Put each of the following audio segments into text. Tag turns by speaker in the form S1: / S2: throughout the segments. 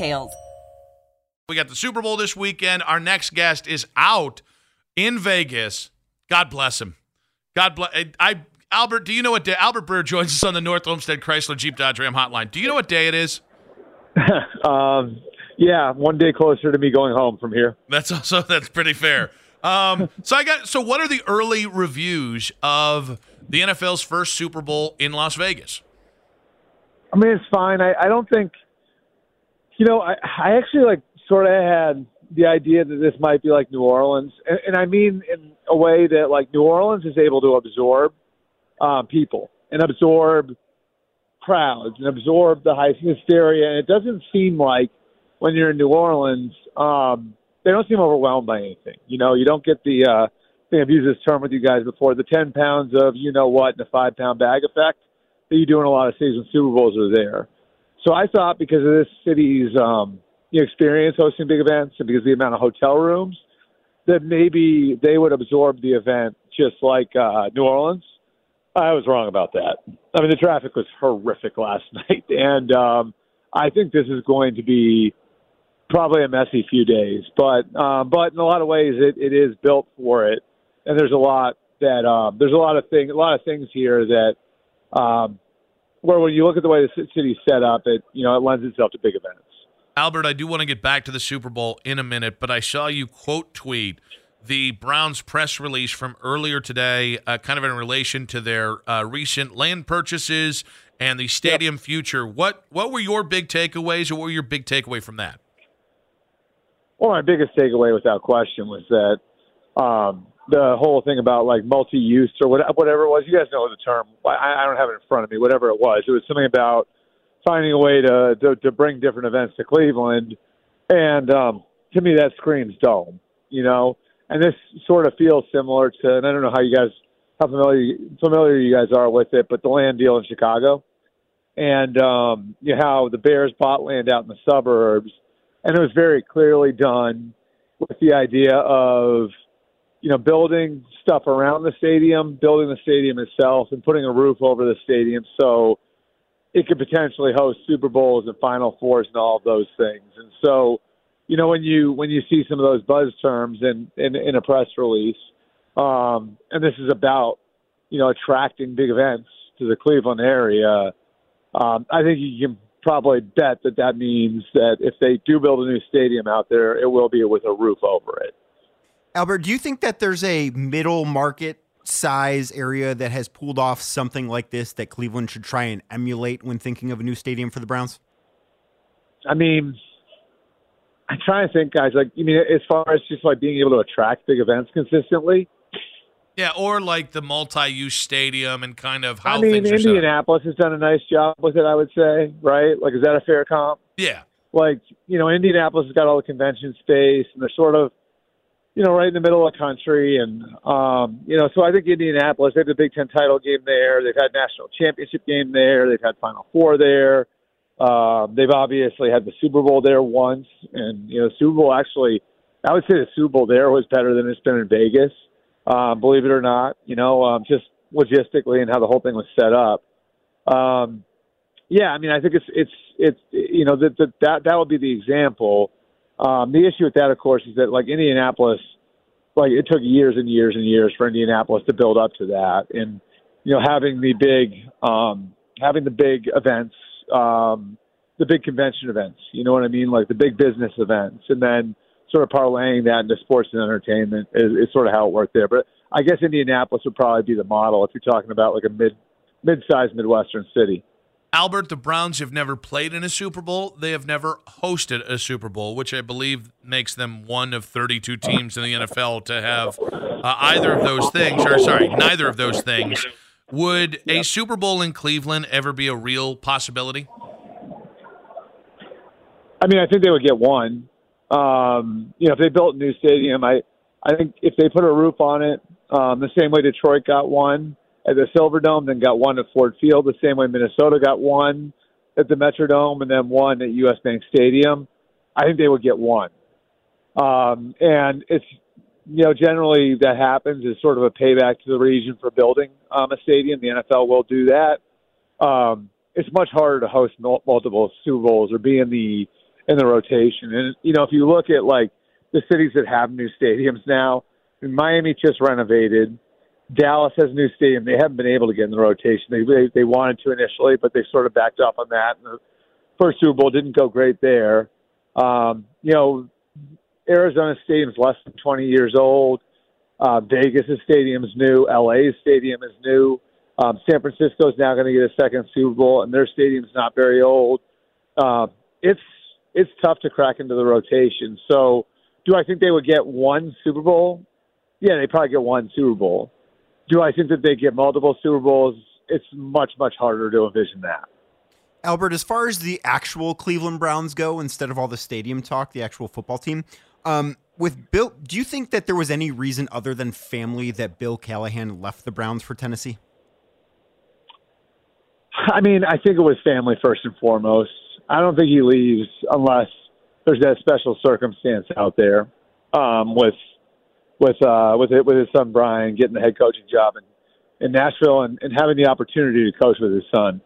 S1: details.
S2: We got the Super Bowl this weekend. Our next guest is out in Vegas. God bless him. God bless. I Albert, do you know what day? Albert Breer joins us on the North Olmsted Chrysler Jeep Dodge Ram hotline. Do you know what day it is?
S3: um, yeah, one day closer to me going home from here.
S2: That's also that's pretty fair. Um, so I got. So what are the early reviews of the NFL's first Super Bowl in Las Vegas?
S3: I mean, it's fine. I, I don't think you know, I, I actually like sort of had the idea that this might be like New Orleans, and, and I mean in a way that like New Orleans is able to absorb um, people and absorb crowds and absorb the high hysteria, and it doesn't seem like when you're in New Orleans, um, they don't seem overwhelmed by anything. You know, you don't get the uh, I think I've used this term with you guys before, the ten pounds of you know what and a five pound bag effect that you do in a lot of when Super Bowls are there. So I thought because of this city's um, experience hosting big events and because of the amount of hotel rooms, that maybe they would absorb the event just like uh, New Orleans. I was wrong about that. I mean, the traffic was horrific last night, and um, I think this is going to be probably a messy few days. But um, but in a lot of ways, it, it is built for it, and there's a lot that um, there's a lot of thing a lot of things here that um, where when you look at the way the city's set up, it you know it lends itself to big events.
S2: Albert, I do want to get back to the Super Bowl in a minute, but I saw you quote tweet the Browns press release from earlier today, uh, kind of in relation to their uh, recent land purchases and the stadium yep. future. What what were your big takeaways, or what were your big takeaway from that?
S3: Well, my biggest takeaway, without question, was that um, the whole thing about like multi-use or whatever it was. You guys know the term. I, I don't have it in front of me. Whatever it was, it was something about finding a way to to, to bring different events to Cleveland, and um, to me that screams dome. You know, and this sort of feels similar to. And I don't know how you guys how familiar familiar you guys are with it, but the land deal in Chicago, and um, you know, how the Bears bought land out in the suburbs, and it was very clearly done with the idea of you know, building stuff around the stadium, building the stadium itself, and putting a roof over the stadium so it could potentially host Super Bowls and Final Fours and all of those things. And so, you know, when you when you see some of those buzz terms in in, in a press release, um, and this is about you know attracting big events to the Cleveland area, um, I think you can probably bet that that means that if they do build a new stadium out there, it will be with a roof over it.
S4: Albert, do you think that there's a middle market size area that has pulled off something like this that Cleveland should try and emulate when thinking of a new stadium for the Browns?
S3: I mean, I'm trying to think, guys. Like, you mean as far as just like being able to attract big events consistently?
S2: Yeah, or like the multi-use stadium and kind of how.
S3: I mean, Indianapolis has done a nice job with it. I would say, right? Like, is that a fair comp?
S2: Yeah.
S3: Like, you know, Indianapolis has got all the convention space, and they're sort of you know, right in the middle of the country. And, um, you know, so I think Indianapolis, they had the Big Ten title game there. They've had national championship game there. They've had Final Four there. Um, they've obviously had the Super Bowl there once. And, you know, Super Bowl actually, I would say the Super Bowl there was better than it's been in Vegas, um, believe it or not, you know, um, just logistically and how the whole thing was set up. Um, yeah, I mean, I think it's, it's, it's, you know, that, that, that, that would be the example um, the issue with that, of course, is that like Indianapolis, like it took years and years and years for Indianapolis to build up to that, and you know having the big um, having the big events, um, the big convention events. You know what I mean? Like the big business events, and then sort of parlaying that into sports and entertainment is, is sort of how it worked there. But I guess Indianapolis would probably be the model if you're talking about like a mid mid-sized midwestern city.
S2: Albert, the Browns have never played in a Super Bowl. They have never hosted a Super Bowl, which I believe makes them one of 32 teams in the NFL to have uh, either of those things, or sorry, neither of those things. Would a Super Bowl in Cleveland ever be a real possibility?
S3: I mean, I think they would get one. Um, you know, if they built a new stadium, I, I think if they put a roof on it, um, the same way Detroit got one, at the Silverdome, then got one at Ford Field, the same way Minnesota got one at the Metrodome, and then one at US Bank Stadium. I think they would get one. Um, and it's, you know, generally that happens is sort of a payback to the region for building um, a stadium. The NFL will do that. Um, it's much harder to host multiple Super Bowls or be in the in the rotation. And you know, if you look at like the cities that have new stadiums now, Miami just renovated. Dallas has a new stadium. They haven't been able to get in the rotation. They they, they wanted to initially, but they sort of backed off on that. And the first Super Bowl didn't go great there. Um, you know, Arizona Stadium's less than 20 years old. Uh, Vegas' stadium is new. LA's stadium is new. Um, San is now going to get a second Super Bowl, and their stadium's not very old. Uh, it's it's tough to crack into the rotation. So, do I think they would get one Super Bowl? Yeah, they probably get one Super Bowl. Do I think that they get multiple Super Bowls? It's much, much harder to envision that.
S4: Albert, as far as the actual Cleveland Browns go, instead of all the stadium talk, the actual football team, um, with Bill, do you think that there was any reason other than family that Bill Callahan left the Browns for Tennessee?
S3: I mean, I think it was family first and foremost. I don't think he leaves unless there's that special circumstance out there um, with with uh, with it, with his son Brian getting the head coaching job in, in Nashville and, and having the opportunity to coach with his son.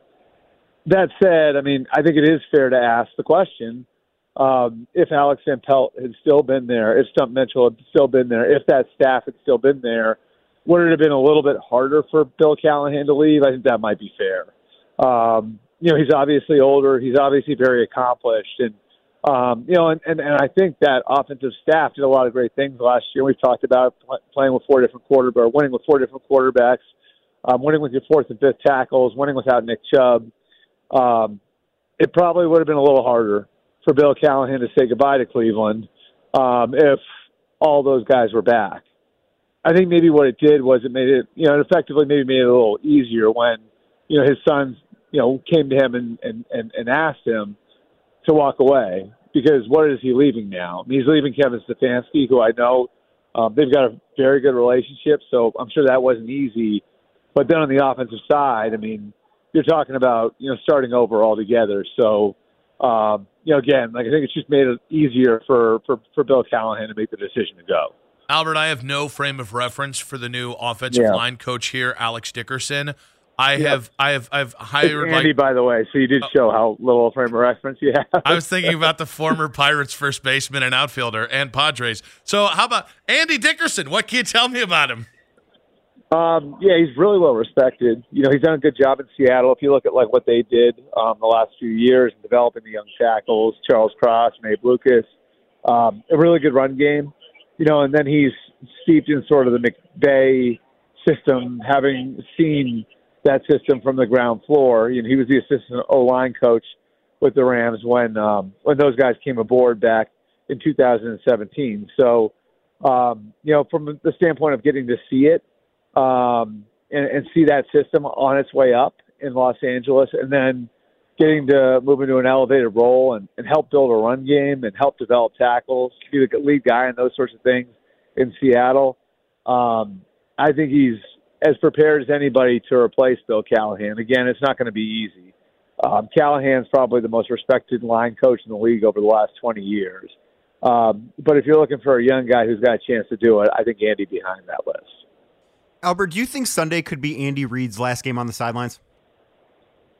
S3: That said, I mean, I think it is fair to ask the question um, if Alex Van Pelt had still been there, if Stump Mitchell had still been there, if that staff had still been there, would it have been a little bit harder for Bill Callahan to leave? I think that might be fair. Um, you know, he's obviously older. He's obviously very accomplished, and um, you know, and, and, and I think that offensive staff did a lot of great things last year. We've talked about playing with four different quarterbacks, winning with four different quarterbacks, um, winning with your fourth and fifth tackles, winning without Nick Chubb. Um, it probably would have been a little harder for Bill Callahan to say goodbye to Cleveland um, if all those guys were back. I think maybe what it did was it made it, you know, it effectively maybe made it a little easier when, you know, his sons, you know, came to him and, and, and, and asked him, to walk away because what is he leaving now? I mean, he's leaving Kevin Stefanski, who I know um, they've got a very good relationship, so I'm sure that wasn't easy. But then on the offensive side, I mean, you're talking about you know starting over altogether. So um, you know, again, like I think it's just made it easier for for for Bill Callahan to make the decision to go.
S2: Albert, I have no frame of reference for the new offensive yeah. line coach here, Alex Dickerson. I yep. have, I have, I've hired
S3: Andy,
S2: like,
S3: by the way. So you did show how little frame of reference you have.
S2: I was thinking about the former Pirates first baseman and outfielder and Padres. So how about Andy Dickerson? What can you tell me about him?
S3: Um, yeah, he's really well respected. You know, he's done a good job in Seattle. If you look at like what they did um, the last few years in developing the young tackles, Charles Cross and Abe Lucas, um, a really good run game. You know, and then he's steeped in sort of the McVay system, having seen that system from the ground floor. You know, he was the assistant O line coach with the Rams when um, when those guys came aboard back in 2017. So, um, you know, from the standpoint of getting to see it um, and, and see that system on its way up in Los Angeles, and then getting to move into an elevated role and, and help build a run game and help develop tackles, be the lead guy and those sorts of things in Seattle. Um, I think he's as prepared as anybody to replace Bill Callahan. Again, it's not going to be easy. Um, Callahan's probably the most respected line coach in the league over the last 20 years. Um, but if you're looking for a young guy who's got a chance to do it, I think Andy behind that list.
S4: Albert, do you think Sunday could be Andy Reid's last game on the sidelines?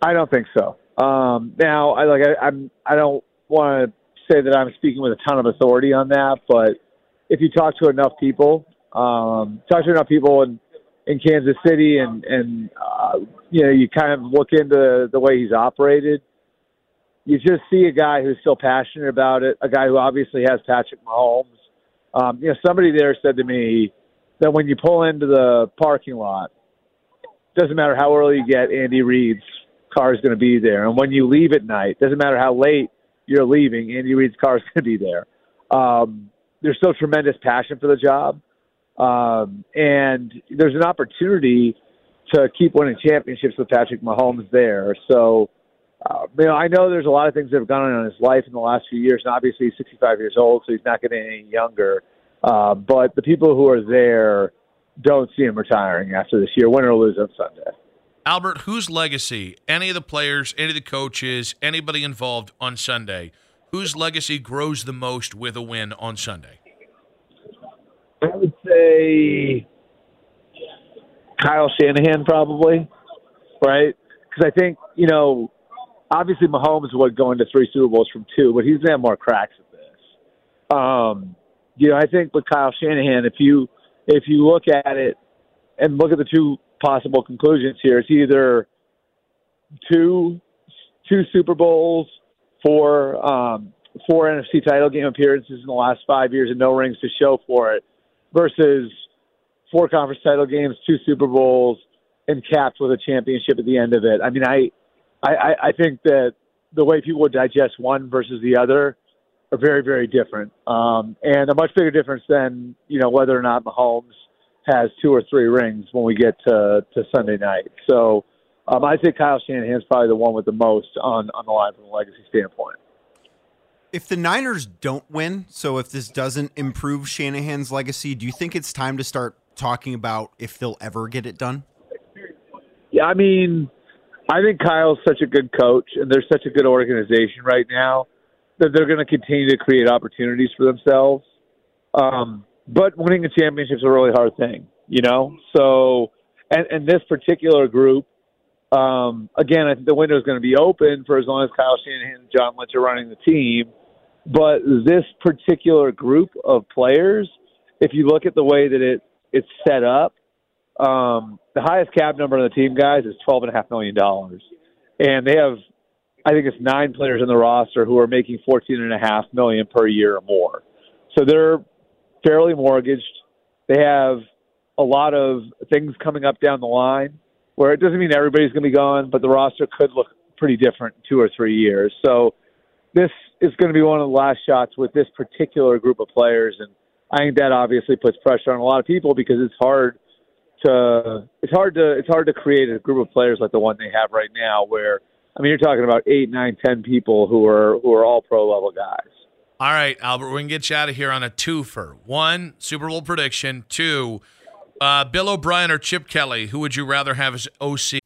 S3: I don't think so. Um, now, I like I, I'm I don't want to say that I'm speaking with a ton of authority on that, but if you talk to enough people, um, talk to enough people and in Kansas City, and and uh, you know you kind of look into the way he's operated. you just see a guy who's still passionate about it, a guy who obviously has Patrick Mahomes. Um, you know, somebody there said to me that when you pull into the parking lot, doesn't matter how early you get, Andy Reid's car is going to be there. And when you leave at night, doesn't matter how late you're leaving, Andy Reid's car is going to be there. Um, there's still tremendous passion for the job. Um, and there's an opportunity to keep winning championships with Patrick Mahomes there. So, uh, you know, I know there's a lot of things that have gone on in his life in the last few years, and obviously he's 65 years old, so he's not getting any younger. Uh, but the people who are there don't see him retiring after this year, win or lose on Sunday.
S2: Albert, whose legacy, any of the players, any of the coaches, anybody involved on Sunday, whose legacy grows the most with a win on Sunday?
S3: I would say Kyle Shanahan, probably, right? Because I think, you know, obviously Mahomes would go into three Super Bowls from two, but he's to have more cracks at this. Um, you know, I think with Kyle Shanahan, if you if you look at it and look at the two possible conclusions here, it's either two two Super Bowls, four um, four NFC title game appearances in the last five years, and no rings to show for it, versus four conference title games, two Super Bowls, and capped with a championship at the end of it. I mean, I I, I think that the way people would digest one versus the other are very, very different, um, and a much bigger difference than you know whether or not Mahomes has two or three rings when we get to to Sunday night. So um, I think Kyle Shanahan's probably the one with the most on on the line from a legacy standpoint.
S4: If the Niners don't win, so if this doesn't improve Shanahan's legacy, do you think it's time to start talking about if they'll ever get it done?
S3: Yeah, I mean, I think Kyle's such a good coach, and they're such a good organization right now that they're going to continue to create opportunities for themselves. Um, but winning a championship is a really hard thing, you know. So, and and this particular group, um, again, I think the window is going to be open for as long as Kyle Shanahan and John Lynch are running the team. But this particular group of players, if you look at the way that it it's set up, um, the highest cap number on the team, guys, is twelve and a half million dollars, and they have, I think it's nine players in the roster who are making fourteen and a half million per year or more. So they're fairly mortgaged. They have a lot of things coming up down the line where it doesn't mean everybody's going to be gone, but the roster could look pretty different in two or three years. So this is going to be one of the last shots with this particular group of players, and I think that obviously puts pressure on a lot of people because it's hard to it's hard to it's hard to create a group of players like the one they have right now, where I mean you're talking about eight, nine, ten people who are who are all pro level guys.
S2: All right, Albert, we can get you out of here on a twofer. One, Super Bowl prediction. Two, uh, Bill O'Brien or Chip Kelly. Who would you rather have as OC?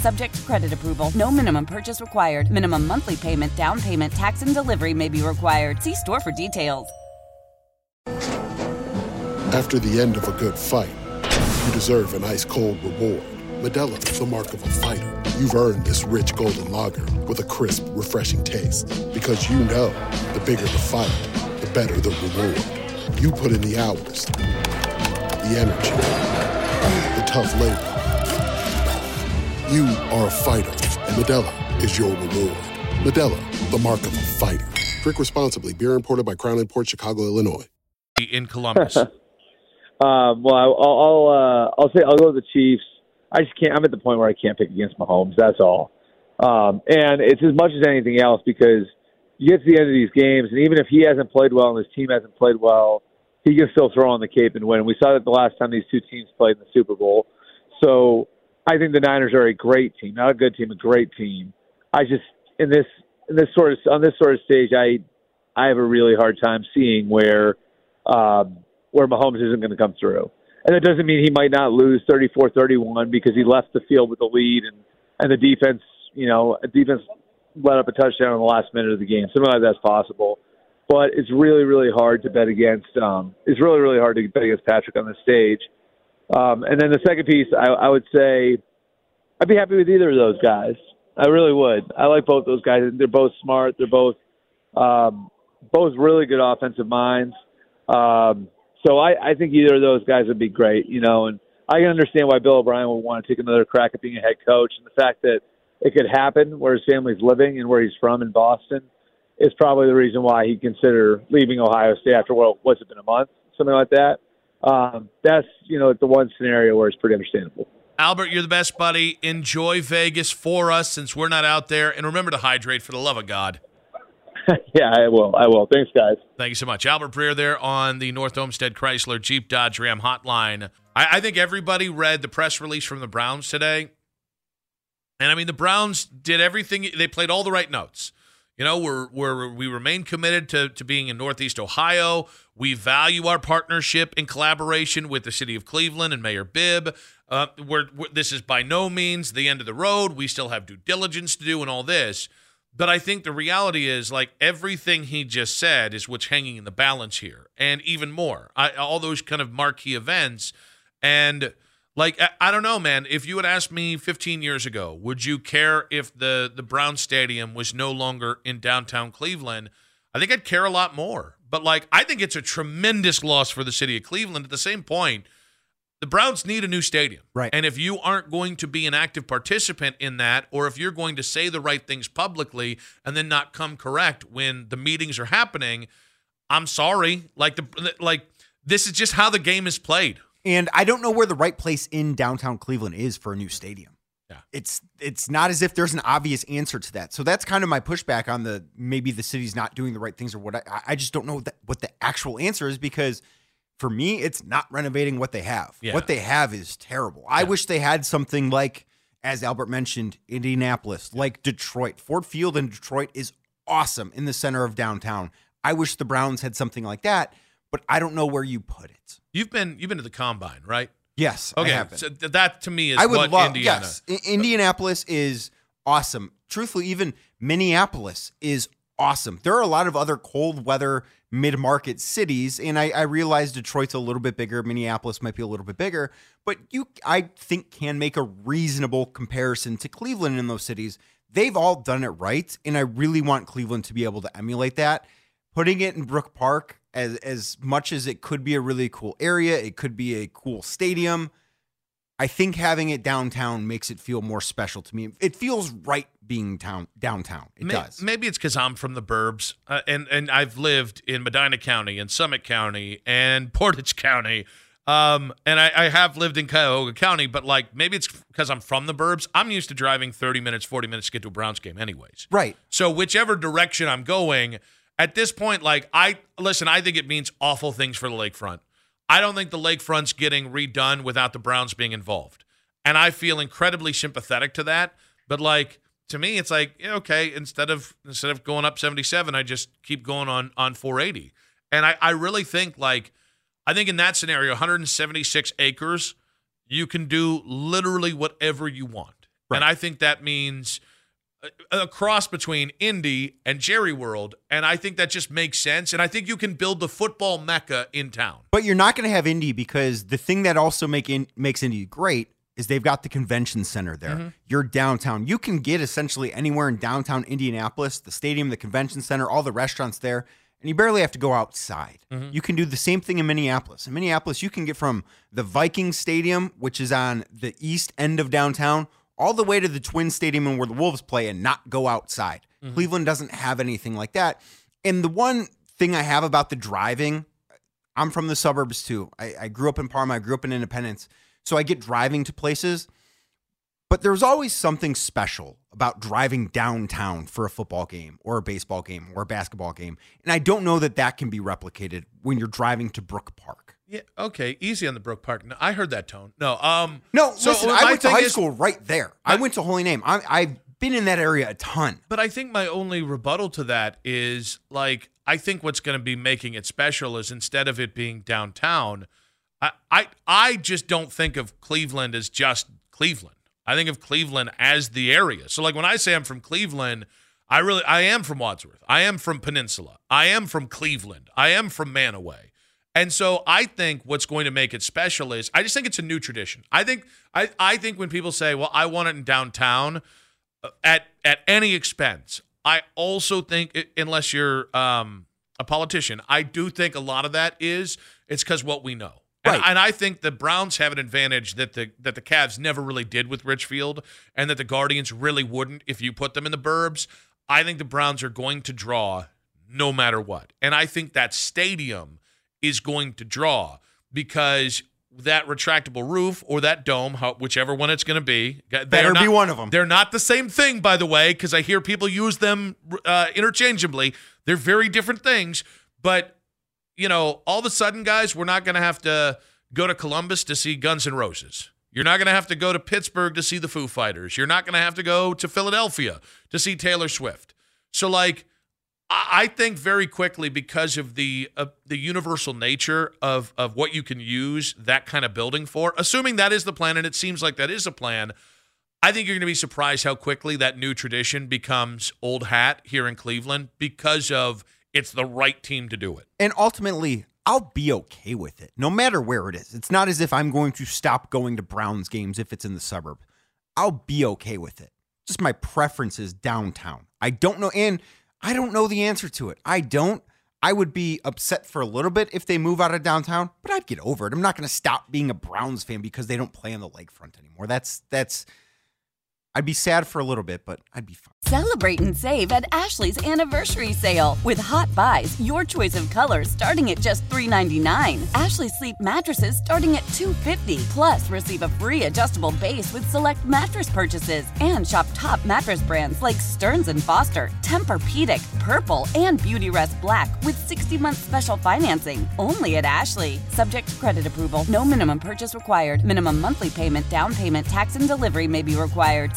S1: Subject to credit approval. No minimum purchase required. Minimum monthly payment, down payment, tax, and delivery may be required. See store for details.
S5: After the end of a good fight, you deserve an ice cold reward. Modelo is the mark of a fighter. You've earned this rich golden lager with a crisp, refreshing taste. Because you know the bigger the fight, the better the reward. You put in the hours, the energy, the tough labor. You are a fighter, and Modelo is your reward. Modelo, the mark of a fighter. Drink responsibly. Beer imported by Crown Port Chicago, Illinois.
S2: In Columbus.
S3: Um, well, I'll I'll, uh, I'll say I'll go to the Chiefs. I just can't. I'm at the point where I can't pick against Mahomes. That's all. Um, and it's as much as anything else because you get to the end of these games, and even if he hasn't played well and his team hasn't played well, he can still throw on the cape and win. We saw that the last time these two teams played in the Super Bowl. So I think the Niners are a great team, not a good team, a great team. I just in this in this sort of on this sort of stage, I I have a really hard time seeing where um, where Mahomes isn't going to come through. And it doesn't mean he might not lose 34-31 because he left the field with the lead and and the defense, you know, defense let up a touchdown in the last minute of the game. Something like that's possible. But it's really, really hard to bet against. Um, it's really, really hard to bet against Patrick on this stage. Um, and then the second piece, I, I would say, I'd be happy with either of those guys. I really would. I like both those guys. They're both smart. They're both um, both really good offensive minds. Um, so I, I think either of those guys would be great. You know, and I can understand why Bill O'Brien would want to take another crack at being a head coach, and the fact that it could happen where his family's living and where he's from in Boston is probably the reason why he'd consider leaving Ohio State after what what's it been a month, something like that. Um, that's you know the one scenario where it's pretty understandable.
S2: Albert, you're the best buddy. Enjoy Vegas for us since we're not out there, and remember to hydrate for the love of God.
S3: yeah, I will. I will. Thanks, guys.
S2: Thank you so much. Albert Breer there on the North Olmsted Chrysler Jeep Dodge Ram hotline. I, I, think everybody read the press release from the Browns today. And I mean, the Browns did everything, they played all the right notes. You know, we're, we're, we remain committed to, to being in Northeast Ohio. We value our partnership and collaboration with the city of Cleveland and Mayor Bibb. Uh, we're, we're, this is by no means the end of the road. We still have due diligence to do and all this. But I think the reality is, like everything he just said, is what's hanging in the balance here, and even more. I, all those kind of marquee events, and like I, I, don't know, man. If you had asked me 15 years ago, would you care if the the Brown Stadium was no longer in downtown Cleveland? I think I'd care a lot more. But like, I think it's a tremendous loss for the city of Cleveland. At the same point, the Browns need a new stadium.
S4: Right.
S2: And if you aren't going to be an active participant in that, or if you're going to say the right things publicly and then not come correct when the meetings are happening, I'm sorry. Like the like this is just how the game is played.
S4: And I don't know where the right place in downtown Cleveland is for a new stadium.
S2: Yeah.
S4: It's it's not as if there's an obvious answer to that. So that's kind of my pushback on the maybe the city's not doing the right things or what I I just don't know what the, what the actual answer is because – for me, it's not renovating what they have.
S2: Yeah.
S4: What they have is terrible. I wish they had something like, as Albert mentioned, Indianapolis, like Detroit. Ford Field in Detroit is awesome in the center of downtown. I wish the Browns had something like that, but I don't know where you put it.
S2: You've been you've been to the combine, right?
S4: Yes.
S2: Okay. So that to me is
S4: I would
S2: what
S4: love,
S2: Indiana.
S4: Yes. Indianapolis is awesome. Truthfully, even Minneapolis is awesome. There are a lot of other cold weather mid market cities, and I, I realize Detroit's a little bit bigger, Minneapolis might be a little bit bigger, but you, I think, can make a reasonable comparison to Cleveland in those cities. They've all done it right, and I really want Cleveland to be able to emulate that. Putting it in Brook Park, as as much as it could be a really cool area, it could be a cool stadium. I think having it downtown makes it feel more special to me. It feels right being town downtown. It
S2: maybe,
S4: does.
S2: Maybe it's because I'm from the burbs, uh, and and I've lived in Medina County and Summit County and Portage County, um, and I, I have lived in Cuyahoga County. But like maybe it's because I'm from the burbs. I'm used to driving 30 minutes, 40 minutes to get to a Browns game, anyways.
S4: Right.
S2: So whichever direction I'm going, at this point, like I listen, I think it means awful things for the lakefront. I don't think the lakefront's getting redone without the Browns being involved. And I feel incredibly sympathetic to that. But like to me, it's like, okay, instead of instead of going up 77, I just keep going on on 480. And I, I really think like I think in that scenario, 176 acres, you can do literally whatever you want. Right. And I think that means a cross between Indy and Jerry World, and I think that just makes sense. And I think you can build the football mecca in town.
S4: But you're not going to have Indy because the thing that also make in, makes Indy great is they've got the convention center there. Mm-hmm. You're downtown. You can get essentially anywhere in downtown Indianapolis, the stadium, the convention center, all the restaurants there, and you barely have to go outside. Mm-hmm. You can do the same thing in Minneapolis. In Minneapolis, you can get from the Viking Stadium, which is on the east end of downtown, all the way to the Twin Stadium and where the Wolves play and not go outside. Mm-hmm. Cleveland doesn't have anything like that. And the one thing I have about the driving, I'm from the suburbs too. I, I grew up in Parma, I grew up in Independence. So I get driving to places. But there's always something special about driving downtown for a football game or a baseball game or a basketball game. And I don't know that that can be replicated when you're driving to Brook Park.
S2: Yeah. Okay. Easy on the Brook Park. No, I heard that tone. No. Um.
S4: No.
S2: So
S4: listen, I went to high is, school right there. I went to Holy Name. I, I've been in that area a ton.
S2: But I think my only rebuttal to that is like I think what's going to be making it special is instead of it being downtown, I, I I just don't think of Cleveland as just Cleveland. I think of Cleveland as the area. So like when I say I'm from Cleveland, I really I am from Wadsworth. I am from Peninsula. I am from Cleveland. I am from Manaway. And so I think what's going to make it special is I just think it's a new tradition. I think I, I think when people say, "Well, I want it in downtown," uh, at at any expense, I also think unless you're um, a politician, I do think a lot of that is it's because what we know. And, and, I think the Browns have an advantage that the that the Cavs never really did with Richfield, and that the Guardians really wouldn't if you put them in the Burbs. I think the Browns are going to draw no matter what, and I think that stadium is going to draw because that retractable roof or that dome, whichever one it's going to be,
S4: better not, be one of them.
S2: They're not the same thing, by the way, because I hear people use them uh, interchangeably. They're very different things. But you know, all of a sudden, guys, we're not going to have to go to Columbus to see Guns N' Roses. You're not going to have to go to Pittsburgh to see the Foo Fighters. You're not going to have to go to Philadelphia to see Taylor Swift. So, like, I think very quickly because of the uh, the universal nature of of what you can use that kind of building for, assuming that is the plan, and it seems like that is a plan. I think you're going to be surprised how quickly that new tradition becomes old hat here in Cleveland because of it's the right team to do it.
S4: And ultimately, I'll be okay with it, no matter where it is. It's not as if I'm going to stop going to Browns games if it's in the suburb. I'll be okay with it. Just my preference is downtown. I don't know, and I don't know the answer to it. I don't. I would be upset for a little bit if they move out of downtown, but I'd get over it. I'm not going to stop being a Browns fan because they don't play on the lakefront anymore. That's that's I'd be sad for a little bit, but I'd be fine.
S1: Celebrate and save at Ashley's anniversary sale. With Hot Buys, your choice of colors starting at just $3.99. Ashley Sleep mattresses starting at $2.50. Plus, receive a free adjustable base with select mattress purchases. And shop top mattress brands like Stearns & Foster, Tempur-Pedic, Purple, and Beautyrest Black with 60-month special financing. Only at Ashley. Subject to credit approval. No minimum purchase required. Minimum monthly payment, down payment, tax, and delivery may be required.